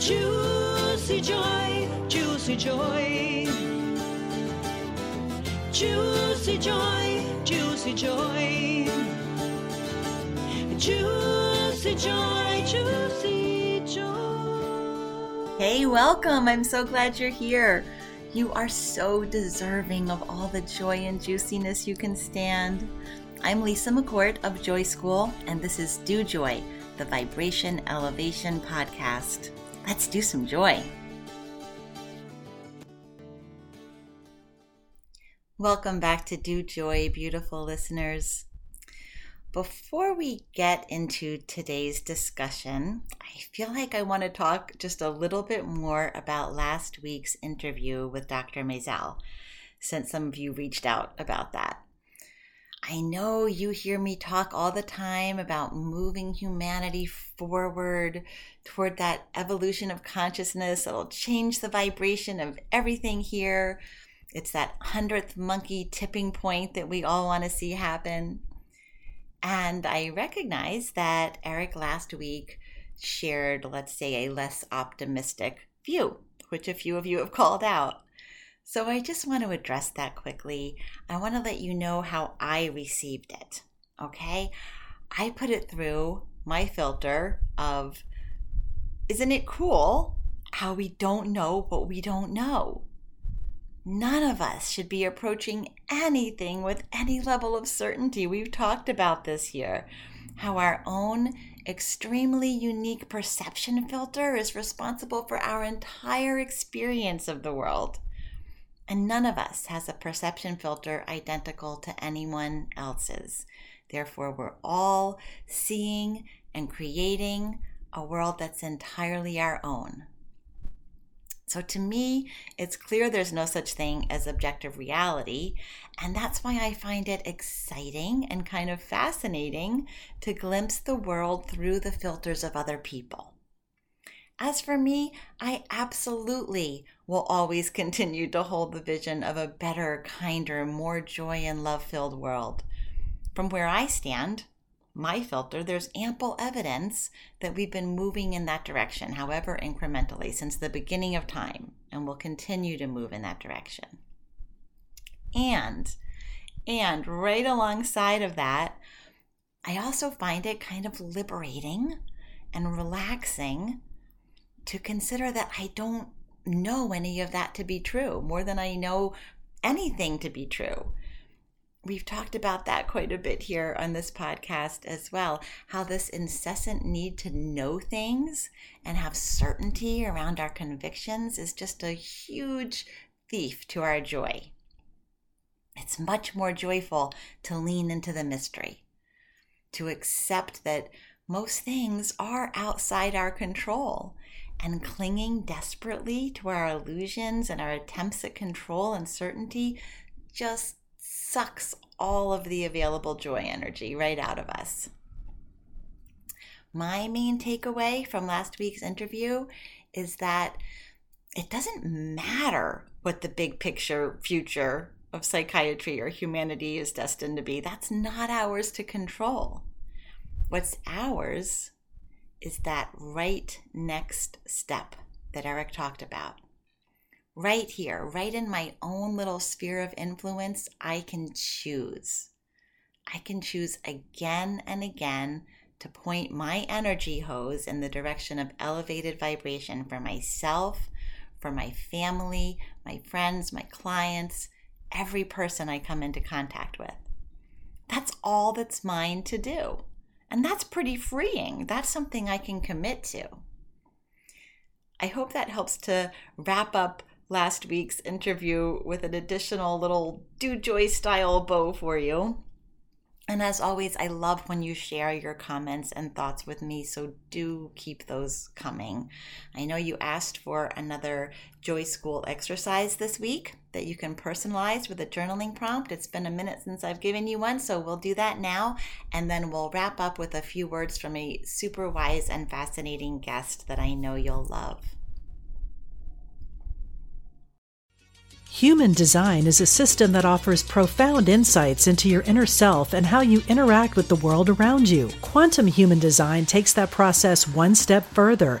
Juicy joy, juicy joy. Juicy joy, juicy joy. Juicy joy, juicy joy. Hey, welcome. I'm so glad you're here. You are so deserving of all the joy and juiciness you can stand. I'm Lisa McCourt of Joy School, and this is Do Joy, the Vibration Elevation Podcast. Let's do some joy. Welcome back to Do Joy, beautiful listeners. Before we get into today's discussion, I feel like I want to talk just a little bit more about last week's interview with Dr. Maisel, since some of you reached out about that. I know you hear me talk all the time about moving humanity forward toward that evolution of consciousness that'll change the vibration of everything here. It's that hundredth monkey tipping point that we all want to see happen. And I recognize that Eric last week shared, let's say, a less optimistic view, which a few of you have called out. So I just want to address that quickly. I want to let you know how I received it. Okay? I put it through my filter of, isn't it cool how we don't know what we don't know? None of us should be approaching anything with any level of certainty. We've talked about this here. How our own extremely unique perception filter is responsible for our entire experience of the world. And none of us has a perception filter identical to anyone else's. Therefore, we're all seeing and creating a world that's entirely our own. So to me, it's clear there's no such thing as objective reality. And that's why I find it exciting and kind of fascinating to glimpse the world through the filters of other people. As for me, I absolutely will always continue to hold the vision of a better, kinder, more joy and love filled world. From where I stand, my filter, there's ample evidence that we've been moving in that direction, however incrementally, since the beginning of time, and will continue to move in that direction. And, and right alongside of that, I also find it kind of liberating and relaxing to consider that I don't know any of that to be true more than I know anything to be true we've talked about that quite a bit here on this podcast as well how this incessant need to know things and have certainty around our convictions is just a huge thief to our joy. It's much more joyful to lean into the mystery, to accept that most things are outside our control. And clinging desperately to our illusions and our attempts at control and certainty just sucks all of the available joy energy right out of us. My main takeaway from last week's interview is that it doesn't matter what the big picture future of psychiatry or humanity is destined to be. That's not ours to control. What's ours is that right next step that Eric talked about right here, right in my own little sphere of influence, I can choose. I can choose again and again to point my energy hose in the direction of elevated vibration for myself, for my family, my friends, my clients, every person I come into contact with. That's all that's mine to do. And that's pretty freeing. That's something I can commit to. I hope that helps to wrap up last week's interview with an additional little do joy style bow for you. And as always, I love when you share your comments and thoughts with me, so do keep those coming. I know you asked for another Joy School exercise this week that you can personalize with a journaling prompt. It's been a minute since I've given you one, so we'll do that now. And then we'll wrap up with a few words from a super wise and fascinating guest that I know you'll love. Human design is a system that offers profound insights into your inner self and how you interact with the world around you. Quantum human design takes that process one step further,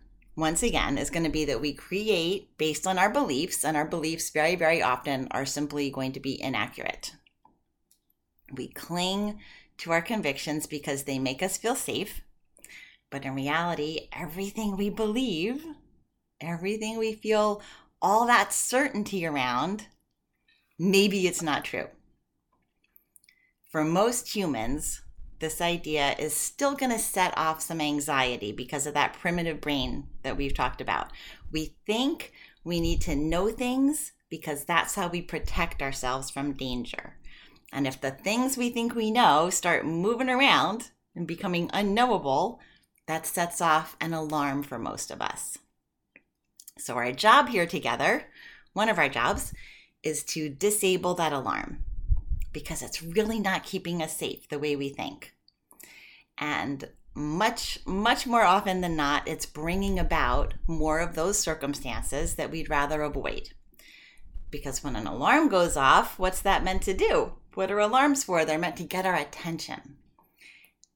once again, is going to be that we create based on our beliefs, and our beliefs very, very often are simply going to be inaccurate. We cling to our convictions because they make us feel safe, but in reality, everything we believe, everything we feel all that certainty around, maybe it's not true. For most humans, this idea is still going to set off some anxiety because of that primitive brain that we've talked about. We think we need to know things because that's how we protect ourselves from danger. And if the things we think we know start moving around and becoming unknowable, that sets off an alarm for most of us. So, our job here together, one of our jobs, is to disable that alarm because it's really not keeping us safe the way we think. And much, much more often than not, it's bringing about more of those circumstances that we'd rather avoid. Because when an alarm goes off, what's that meant to do? What are alarms for? They're meant to get our attention.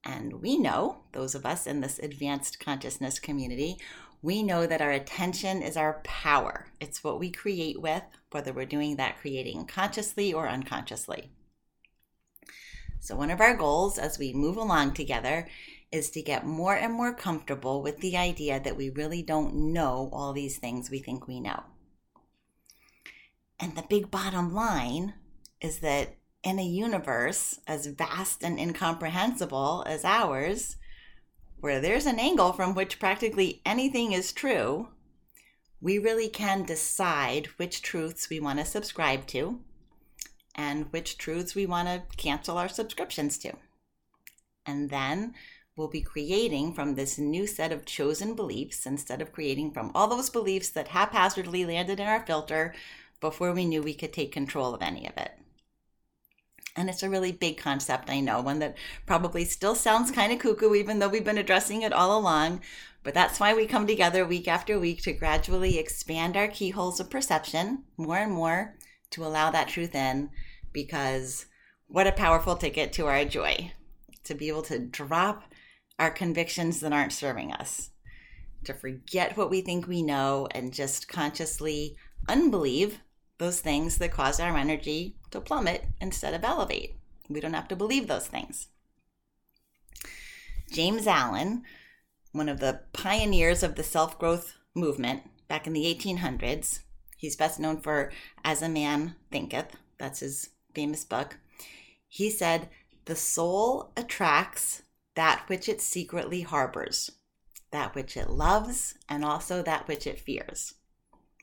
And we know, those of us in this advanced consciousness community, we know that our attention is our power. It's what we create with, whether we're doing that creating consciously or unconsciously. So, one of our goals as we move along together is to get more and more comfortable with the idea that we really don't know all these things we think we know. And the big bottom line is that in a universe as vast and incomprehensible as ours, where there's an angle from which practically anything is true, we really can decide which truths we want to subscribe to and which truths we want to cancel our subscriptions to. And then we'll be creating from this new set of chosen beliefs instead of creating from all those beliefs that haphazardly landed in our filter before we knew we could take control of any of it. And it's a really big concept, I know, one that probably still sounds kind of cuckoo, even though we've been addressing it all along. But that's why we come together week after week to gradually expand our keyholes of perception more and more to allow that truth in because what a powerful ticket to our joy to be able to drop our convictions that aren't serving us, to forget what we think we know and just consciously unbelieve those things that cause our energy to plummet instead of elevate. We don't have to believe those things. James Allen, one of the pioneers of the self growth movement back in the 1800s, he's best known for As a Man Thinketh. That's his famous book. He said, The soul attracts that which it secretly harbors, that which it loves, and also that which it fears.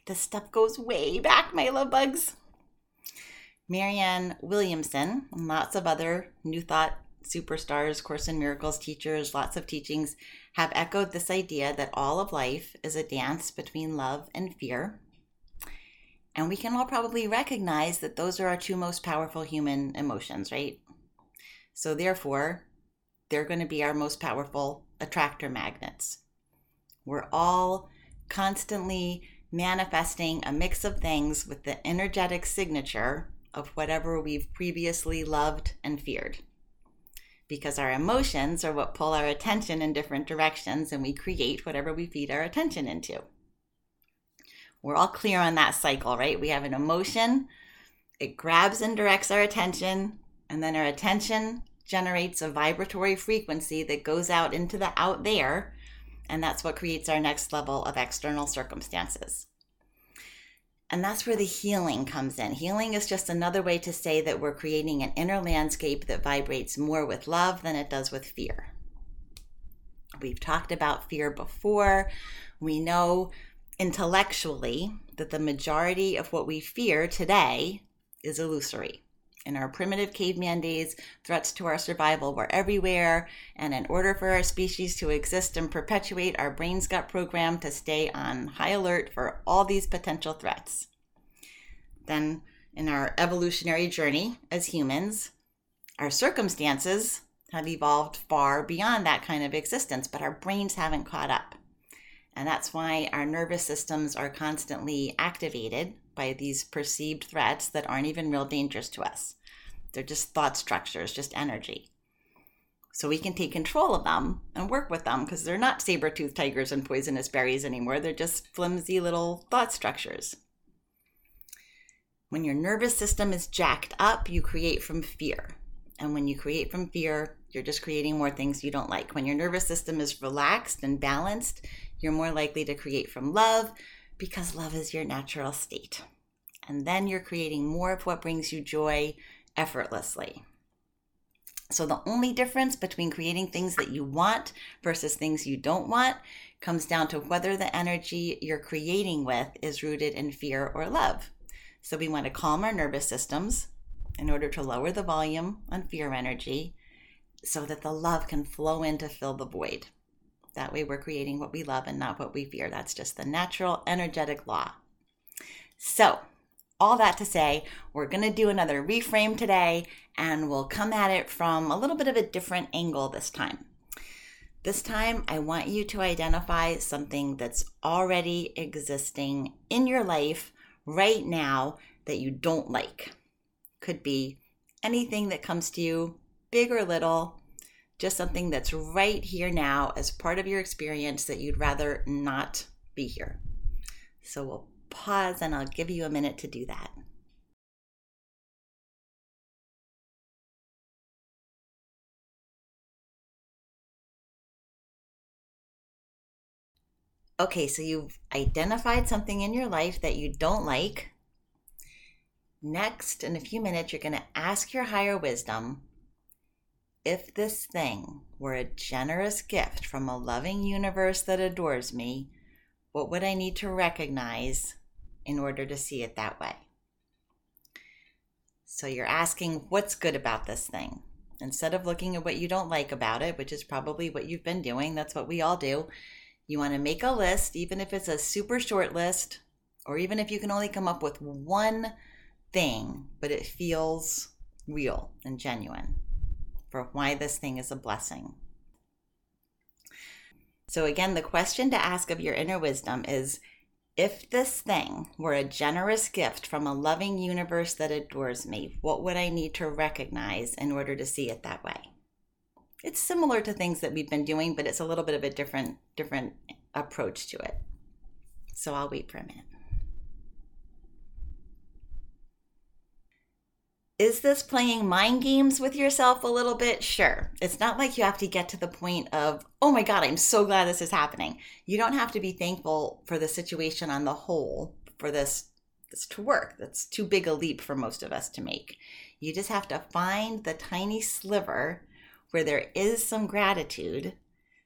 This stuff goes way back, my love bugs. Marianne Williamson and lots of other New Thought superstars, Course in Miracles teachers, lots of teachings have echoed this idea that all of life is a dance between love and fear. And we can all probably recognize that those are our two most powerful human emotions, right? So, therefore, they're going to be our most powerful attractor magnets. We're all constantly manifesting a mix of things with the energetic signature of whatever we've previously loved and feared. Because our emotions are what pull our attention in different directions, and we create whatever we feed our attention into. We're all clear on that cycle, right? We have an emotion, it grabs and directs our attention, and then our attention generates a vibratory frequency that goes out into the out there, and that's what creates our next level of external circumstances. And that's where the healing comes in. Healing is just another way to say that we're creating an inner landscape that vibrates more with love than it does with fear. We've talked about fear before. We know intellectually that the majority of what we fear today is illusory. In our primitive caveman days, threats to our survival were everywhere, and in order for our species to exist and perpetuate, our brains got programmed to stay on high alert for all these potential threats. Then, in our evolutionary journey as humans, our circumstances have evolved far beyond that kind of existence, but our brains haven't caught up. And that's why our nervous systems are constantly activated by these perceived threats that aren't even real dangers to us. They're just thought structures, just energy. So we can take control of them and work with them because they're not saber toothed tigers and poisonous berries anymore. They're just flimsy little thought structures. When your nervous system is jacked up, you create from fear. And when you create from fear, you're just creating more things you don't like. When your nervous system is relaxed and balanced, you're more likely to create from love because love is your natural state. And then you're creating more of what brings you joy effortlessly. So, the only difference between creating things that you want versus things you don't want comes down to whether the energy you're creating with is rooted in fear or love. So, we want to calm our nervous systems in order to lower the volume on fear energy so that the love can flow in to fill the void. That way, we're creating what we love and not what we fear. That's just the natural energetic law. So, all that to say, we're going to do another reframe today and we'll come at it from a little bit of a different angle this time. This time, I want you to identify something that's already existing in your life right now that you don't like. Could be anything that comes to you, big or little, just something that's right here now as part of your experience that you'd rather not be here. So we'll pause and I'll give you a minute to do that. Okay, so you've identified something in your life that you don't like. Next, in a few minutes, you're going to ask your higher wisdom if this thing were a generous gift from a loving universe that adores me, what would I need to recognize in order to see it that way? So you're asking, what's good about this thing? Instead of looking at what you don't like about it, which is probably what you've been doing, that's what we all do, you want to make a list, even if it's a super short list, or even if you can only come up with one thing, but it feels real and genuine for why this thing is a blessing. So, again, the question to ask of your inner wisdom is if this thing were a generous gift from a loving universe that adores me, what would I need to recognize in order to see it that way? It's similar to things that we've been doing, but it's a little bit of a different different approach to it. So I'll wait for a minute. Is this playing mind games with yourself a little bit? Sure. It's not like you have to get to the point of, oh my God, I'm so glad this is happening. You don't have to be thankful for the situation on the whole for this, this to work. That's too big a leap for most of us to make. You just have to find the tiny sliver where there is some gratitude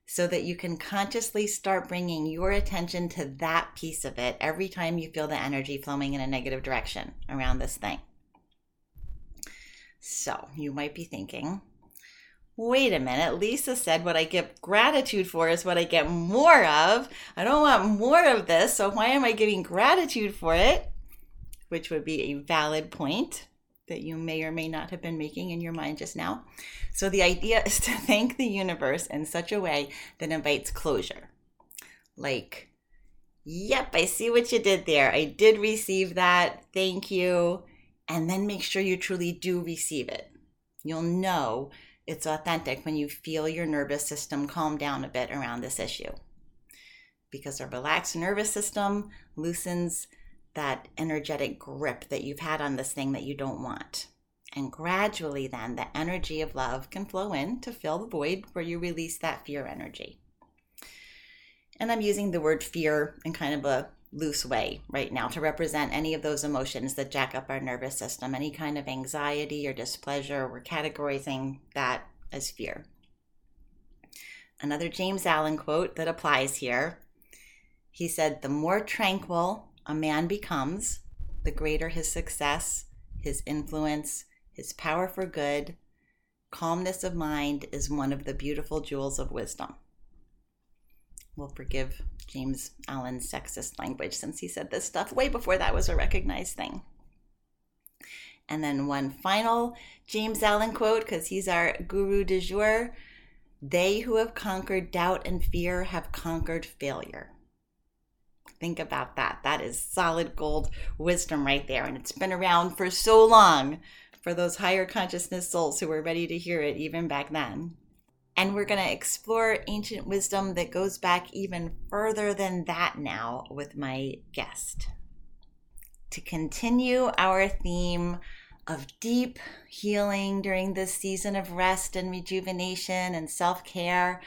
so that you can consciously start bringing your attention to that piece of it every time you feel the energy flowing in a negative direction around this thing. So you might be thinking, wait a minute, Lisa said what I get gratitude for is what I get more of. I don't want more of this, so why am I giving gratitude for it? Which would be a valid point that you may or may not have been making in your mind just now. So the idea is to thank the universe in such a way that invites closure. Like, yep, I see what you did there. I did receive that. Thank you and then make sure you truly do receive it. You'll know it's authentic when you feel your nervous system calm down a bit around this issue. because a relaxed nervous system loosens that energetic grip that you've had on this thing that you don't want. And gradually, then, the energy of love can flow in to fill the void where you release that fear energy. And I'm using the word fear in kind of a loose way right now to represent any of those emotions that jack up our nervous system, any kind of anxiety or displeasure. We're categorizing that as fear. Another James Allen quote that applies here. He said, The more tranquil a man becomes, the greater his success, his influence, his power for good. Calmness of mind is one of the beautiful jewels of wisdom. We'll forgive James Allen's sexist language since he said this stuff way before that was a recognized thing. And then one final James Allen quote, because he's our guru du jour they who have conquered doubt and fear have conquered failure. Think about that. That is solid gold wisdom right there. And it's been around for so long for those higher consciousness souls who were ready to hear it even back then. And we're going to explore ancient wisdom that goes back even further than that now with my guest. To continue our theme of deep healing during this season of rest and rejuvenation and self care,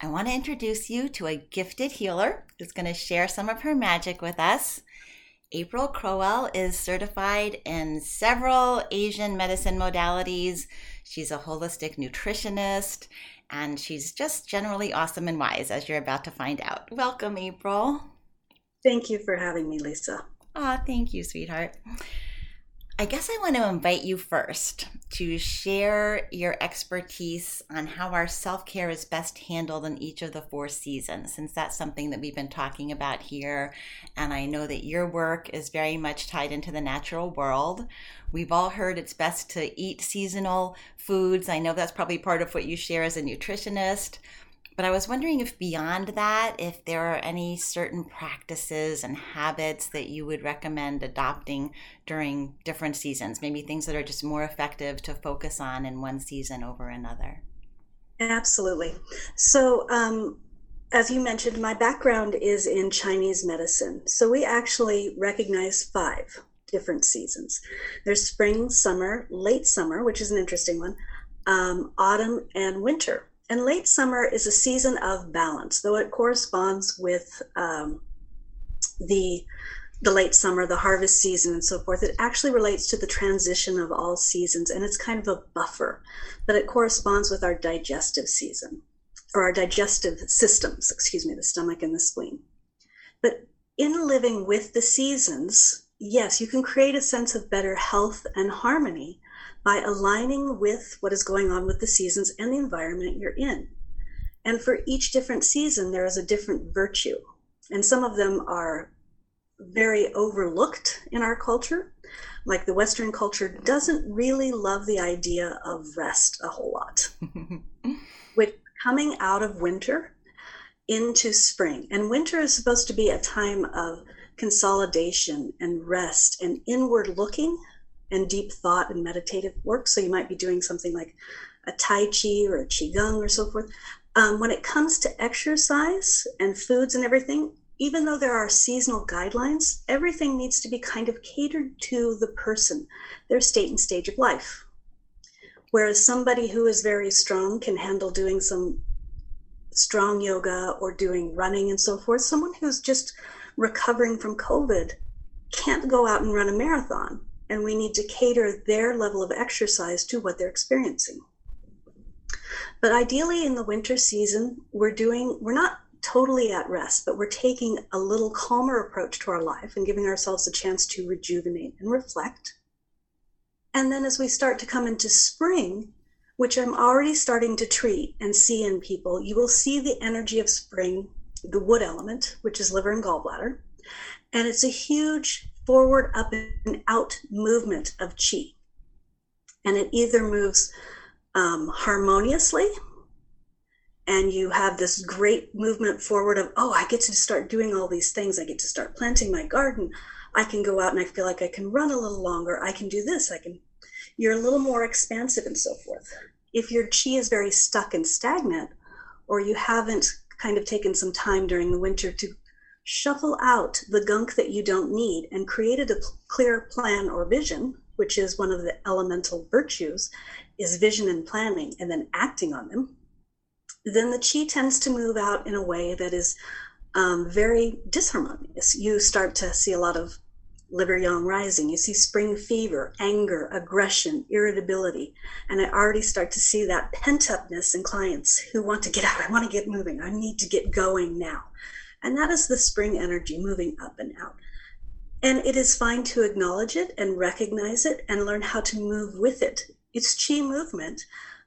I want to introduce you to a gifted healer who's going to share some of her magic with us. April Crowell is certified in several Asian medicine modalities. She's a holistic nutritionist and she's just generally awesome and wise, as you're about to find out. Welcome, April. Thank you for having me, Lisa. Aw, thank you, sweetheart. I guess I want to invite you first to share your expertise on how our self care is best handled in each of the four seasons, since that's something that we've been talking about here. And I know that your work is very much tied into the natural world. We've all heard it's best to eat seasonal foods. I know that's probably part of what you share as a nutritionist. But I was wondering if beyond that, if there are any certain practices and habits that you would recommend adopting during different seasons, maybe things that are just more effective to focus on in one season over another. Absolutely. So, um, as you mentioned, my background is in Chinese medicine. So, we actually recognize five different seasons there's spring, summer, late summer, which is an interesting one, um, autumn, and winter and late summer is a season of balance, though it corresponds with um, the the late summer, the harvest season, and so forth. It actually relates to the transition of all seasons, and it's kind of a buffer, but it corresponds with our digestive season or our digestive systems, excuse me, the stomach and the spleen. But in living with the seasons, yes, you can create a sense of better health and harmony by aligning with what is going on with the seasons and the environment you're in. And for each different season, there is a different virtue. And some of them are very overlooked in our culture. Like the Western culture doesn't really love the idea of rest a whole lot. With coming out of winter into spring, and winter is supposed to be a time of consolidation and rest and inward looking and deep thought and meditative work. So you might be doing something like a Tai Chi or a Qigong or so forth. Um, when it comes to exercise and foods and everything, even though there are seasonal guidelines, everything needs to be kind of catered to the person, their state and stage of life. Whereas somebody who is very strong can handle doing some strong yoga or doing running and so forth. Someone who's just recovering from COVID can't go out and run a marathon and we need to cater their level of exercise to what they're experiencing. But ideally, in the winter season, we're doing, we're not totally at rest, but we're taking a little calmer approach to our life and giving ourselves a chance to rejuvenate and reflect. And then as we start to come into spring, which I'm already starting to treat and see in people, you will see the energy of spring, the wood element, which is liver and gallbladder. And it's a huge forward, up, and out movement of chi. And it either moves um, harmoniously, and you have this great movement forward of, oh, I get to start doing all these things. I get to start planting my garden. I can go out and I feel like I can run a little longer. I can do this. I can, you're a little more expansive and so forth. If your chi is very stuck and stagnant, or you haven't kind of taken some time during the winter to shuffle out the gunk that you don't need and created a clear plan or vision, which is one of the elemental virtues, is vision and planning and then acting on them, then the chi tends to move out in a way that is um, very disharmonious. You start to see a lot of liver yang rising. You see spring fever, anger, aggression, irritability. And I already start to see that pent upness in clients who want to get out. I want to get moving. I need to get going now. And that is the spring energy moving up and out. And it is fine to acknowledge it and recognize it and learn how to move with it. It's chi movement.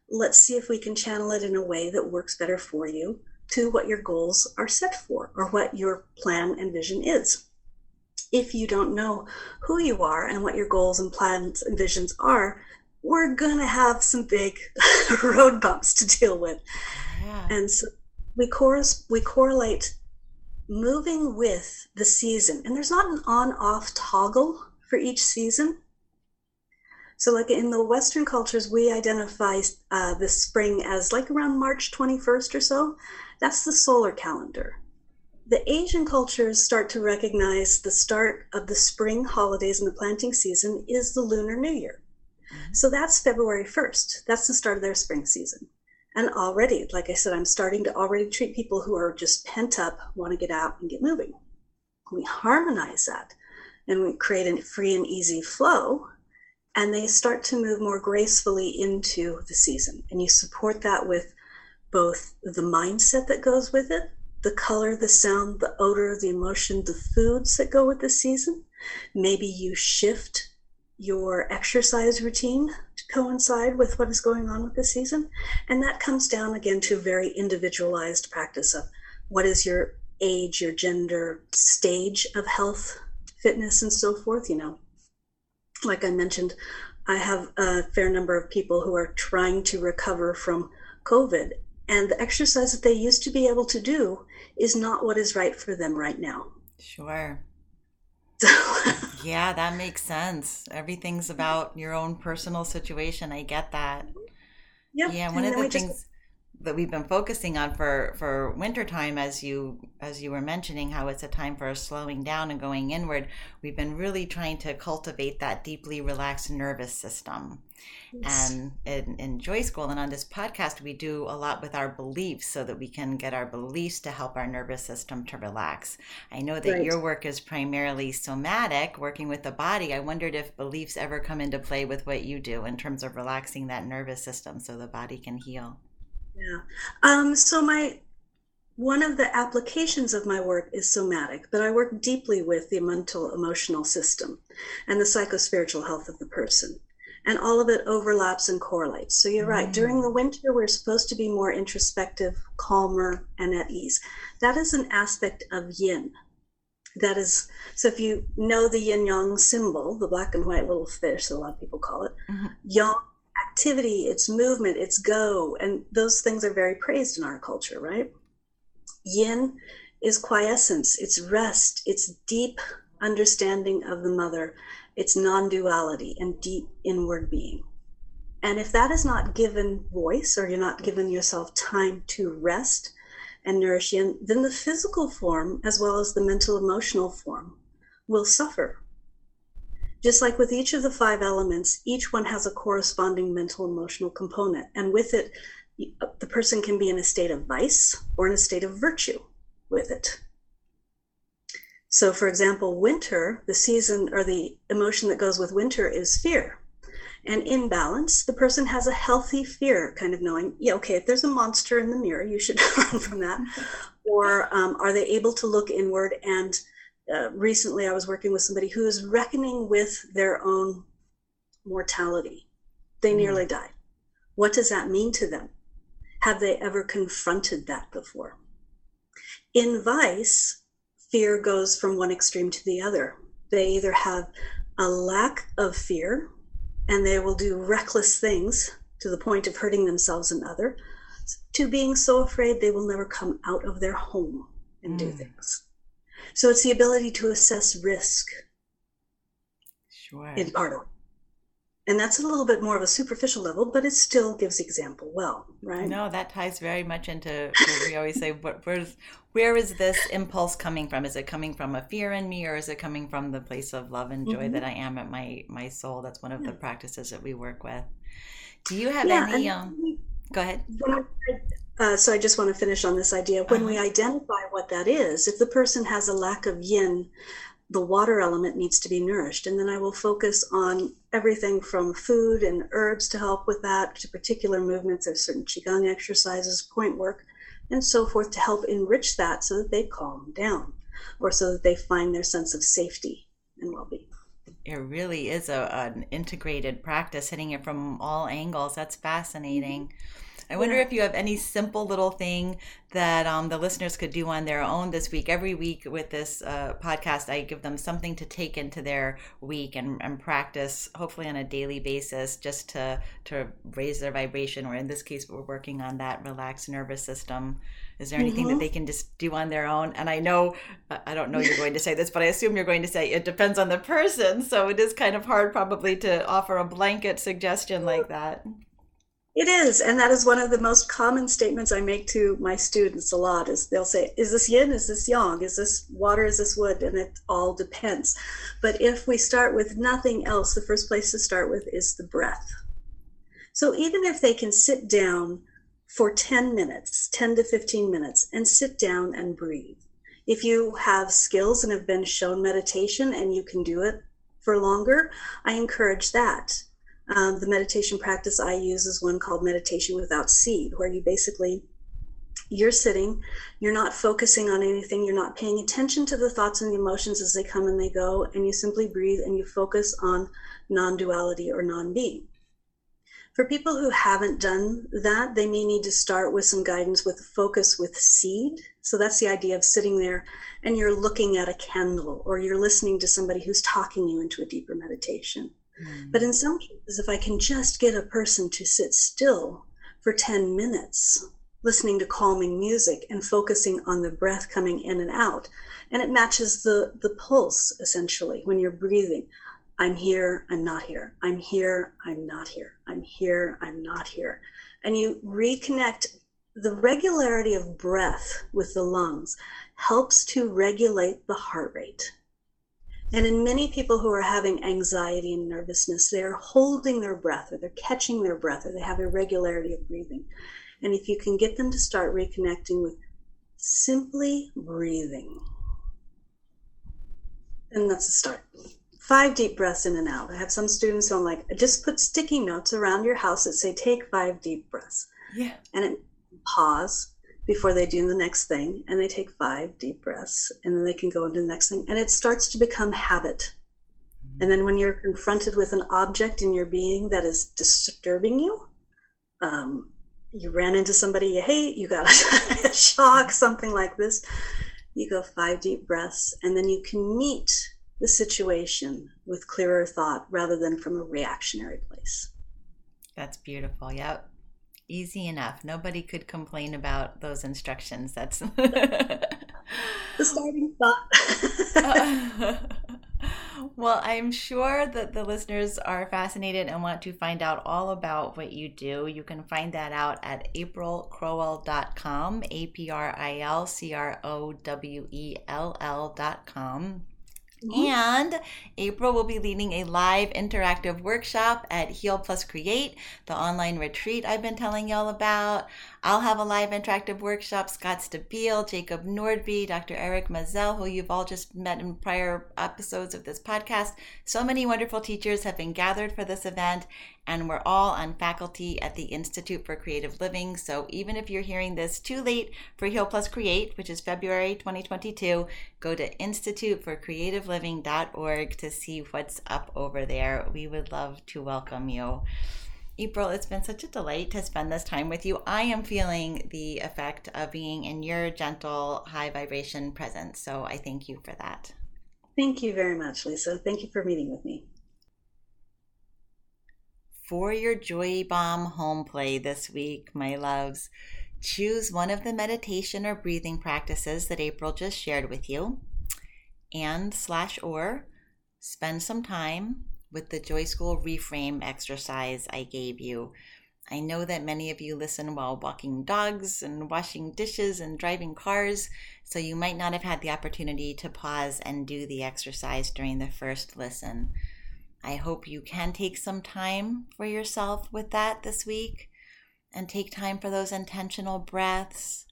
Let's see if we can channel it in a way that works better for you to what your goals are set for or what your plan and vision is if you don't know who you are and what your goals and plans and visions are, we're going to have some big road bumps to deal with. Yeah. And so we, cor- we correlate moving with the season. And there's not an on off toggle for each season. So, like in the Western cultures, we identify uh, the spring as like around March 21st or so. That's the solar calendar the Asian cultures start to recognize the start of the spring holidays and the planting season is the Lunar New Year. Mm-hmm. So that's February 1st. That's the start of their spring season. And already, like I said, I'm starting to already treat people who are just pent up, want to get out and get moving. We harmonize that and we create a free and easy flow, and they start to move more gracefully into the season. And you support that with both the mindset that goes with it, the color, the sound, the odor, the emotion, the foods that go with the season. Maybe you shift your exercise routine to coincide with what is going on with the season. And that comes down again to very individualized practice of what is your age, your gender, stage of health, fitness, and so forth. You know, like I mentioned, I have a fair number of people who are trying to recover from COVID. And the exercise that they used to be able to do is not what is right for them right now. Sure. yeah, that makes sense. Everything's about your own personal situation. I get that. Yep. Yeah, one of the things just that we've been focusing on for for wintertime as you as you were mentioning how it's a time for slowing down and going inward we've been really trying to cultivate that deeply relaxed nervous system yes. and in, in joy school and on this podcast we do a lot with our beliefs so that we can get our beliefs to help our nervous system to relax i know that right. your work is primarily somatic working with the body i wondered if beliefs ever come into play with what you do in terms of relaxing that nervous system so the body can heal yeah. Um, so my one of the applications of my work is somatic, but I work deeply with the mental emotional system and the psychospiritual health of the person. And all of it overlaps and correlates. So you're right. During mm. the winter, we're supposed to be more introspective, calmer, and at ease. That is an aspect of yin. That is, so if you know the yin yang symbol, the black and white little fish, a lot of people call it, mm-hmm. yang activity, it's movement, it's go. And those things are very praised in our culture, right? Yin is quiescence, it's rest, it's deep understanding of the mother, it's non duality and deep inward being. And if that is not given voice or you're not given yourself time to rest and nourish yin, then the physical form, as well as the mental emotional form, will suffer just like with each of the five elements, each one has a corresponding mental emotional component. And with it, the person can be in a state of vice or in a state of virtue with it. So, for example, winter, the season or the emotion that goes with winter is fear. And in balance, the person has a healthy fear, kind of knowing, yeah, okay, if there's a monster in the mirror, you should run from that. Or um, are they able to look inward and uh, recently I was working with somebody who is reckoning with their own mortality. They mm. nearly died. What does that mean to them? Have they ever confronted that before? In vice, fear goes from one extreme to the other. They either have a lack of fear and they will do reckless things to the point of hurting themselves and other, to being so afraid they will never come out of their home and mm. do things. So it's the ability to assess risk sure. in part. And that's a little bit more of a superficial level, but it still gives example well, right? No, that ties very much into what we always say. What, where's where is this impulse coming from? Is it coming from a fear in me, or is it coming from the place of love and joy Mhm. that I am at my my soul? That's one of the practices that we work with. Do you have Yeah, any? Um, go ahead. Uh, so I just want to finish on this idea. When we identify what that is, if the person has a lack of yin, the water element needs to be nourished. And then I will focus on everything from food and herbs to help with that, to particular movements. There's certain Qigong exercises, point work, and so forth to help enrich that so that they calm down or so that they find their sense of safety and well being. It really is a, an integrated practice, hitting it from all angles. That's fascinating. I wonder Yeah. if you have any simple little thing that um, the listeners could do on their own this week. Every week with this uh, podcast, I give them something to take into their week and, and practice, hopefully on a daily basis, just to to raise their vibration. Or in this case, we're working on that relaxed nervous system. Is there anything that Mhm. they can just do on their own? And I know, I don't know you're going to say this, but I assume you're going to say it depends on the person. So it is kind of hard probably to offer a blanket suggestion like that. It is, and that is one of the most common statements I make to my students a lot is they'll say, is this yin, is this yang, is this water, is this wood? And it all depends. But if we start with nothing else, the first place to start with is the breath. So even if they can sit down for 10 minutes, 10 to 15 minutes, and sit down and breathe. If you have skills and have been shown meditation and you can do it for longer, I encourage that. Um, the meditation practice I use is one called meditation without seed, where you basically you're sitting, you're not focusing on anything, you're not paying attention to the thoughts and the emotions as they come and they go, and you simply breathe and you focus on non-duality or non-being. For people who haven't done that, they may need to start with some guidance with focus with seed. So that's the idea of sitting there and you're looking at a candle or you're listening to somebody who's talking you into a deeper meditation. But in mm. some cases, if I can just get a person to sit still for 10 minutes, listening to calming music and focusing on the breath coming in and out, and it matches the, the pulse essentially when you're breathing. I'm here, I'm not here. I'm here, I'm not here. I'm here, I'm not here. And you reconnect the regularity of breath with the lungs helps to regulate the heart rate. And in many people who are having anxiety and nervousness, they're holding their breath or they're catching their breath or they have irregularity of breathing. And if you can get them to start reconnecting with simply breathing, then that's a start. Five deep breaths in and out. I have some students who I'm like, just put sticky notes around your house that say, take five deep breaths. Yeah. And it pause before they do the next thing and they take five deep breaths and then they can go into the next thing and it starts to become habit and then when you're confronted with an object in your being that is disturbing you um, you ran into somebody you hate you got a shock something like this you go five deep breaths and then you can meet the situation with clearer thought rather than from a reactionary place That's beautiful. Yep. Easy enough. Nobody could complain about those instructions. That's the starting thought well, I'm sure that the listeners are fascinated and want to find out all about what you do. You can find that out at aprilcrowell.com, A P R I L C R O W E L L.com. Mm-hmm. And April will be leading a live interactive workshop at Heal Plus Create, the online retreat I've been telling y'all about. I'll have a live interactive workshop. Scott Stabile, Jacob Nordby, Dr. Eric Maisel, who you've all just met in prior episodes of this podcast. So many wonderful teachers have been gathered for this event, and we're all on faculty at the Institute for Creative Living. So even if you're hearing this too late for Heal Plus Create, which is February 2022, go to instituteforcreativeliving.org to see what's up over there. We would love to welcome you. April, it's been such a delight to spend this time with you. I am feeling the effect of being in your gentle, high vibration presence. So I thank you for that. thank you very much lisa thank you for meeting with me For your Joy Bomb home play this week, my loves, choose one of the meditation or breathing practices that April just shared with you and slash or spend some time with the Joy School reframe exercise I gave you. I know that many of you listen while walking dogs and washing dishes and driving cars, so you might not have had the opportunity to pause and do the exercise during the first listen. I hope you can take some time for yourself with that this week and take time for those intentional breaths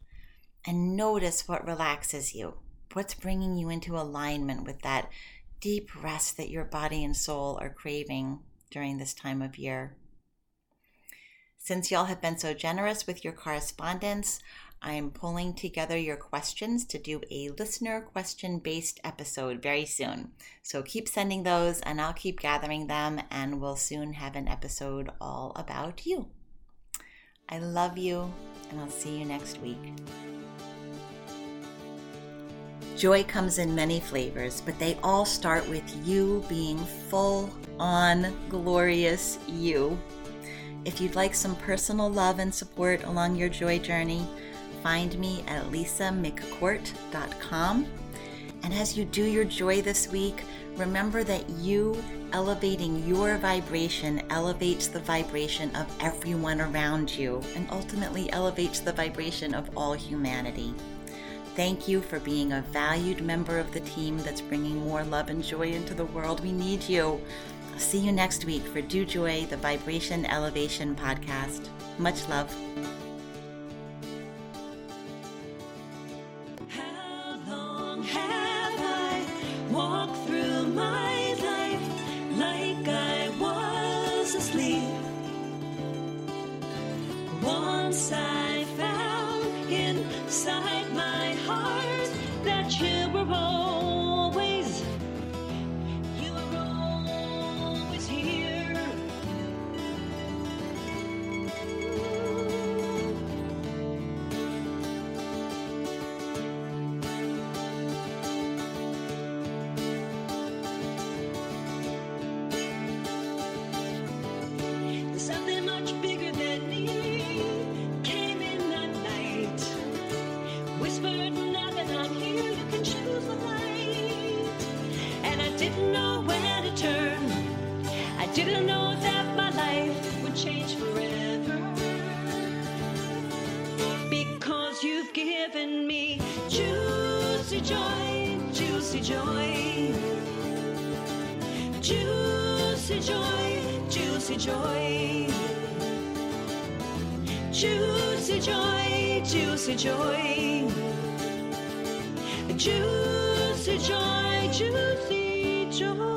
and notice what relaxes you. What's bringing you into alignment with that deep rest that your body and soul are craving during this time of year? Since y'all have been so generous with your correspondence, I'm pulling together your questions to do a listener question based episode very soon. So keep sending those and I'll keep gathering them, and we'll soon have an episode all about you. I love you, and I'll see you next week. Joy comes in many flavors, but they all start with you being full on glorious you. If you'd like some personal love and support along your joy journey, find me at lisamccourt.com. And as you do your joy this week, remember that you elevating your vibration elevates the vibration of everyone around you and ultimately elevates the vibration of all humanity. Thank you for being a valued member of the team that's bringing more love and joy into the world. We need you. I'll see you next week for Do Joy, the Vibration Elevation podcast. Much love. How that you Juicy joy, juicy joy. Juicy joy, juicy joy.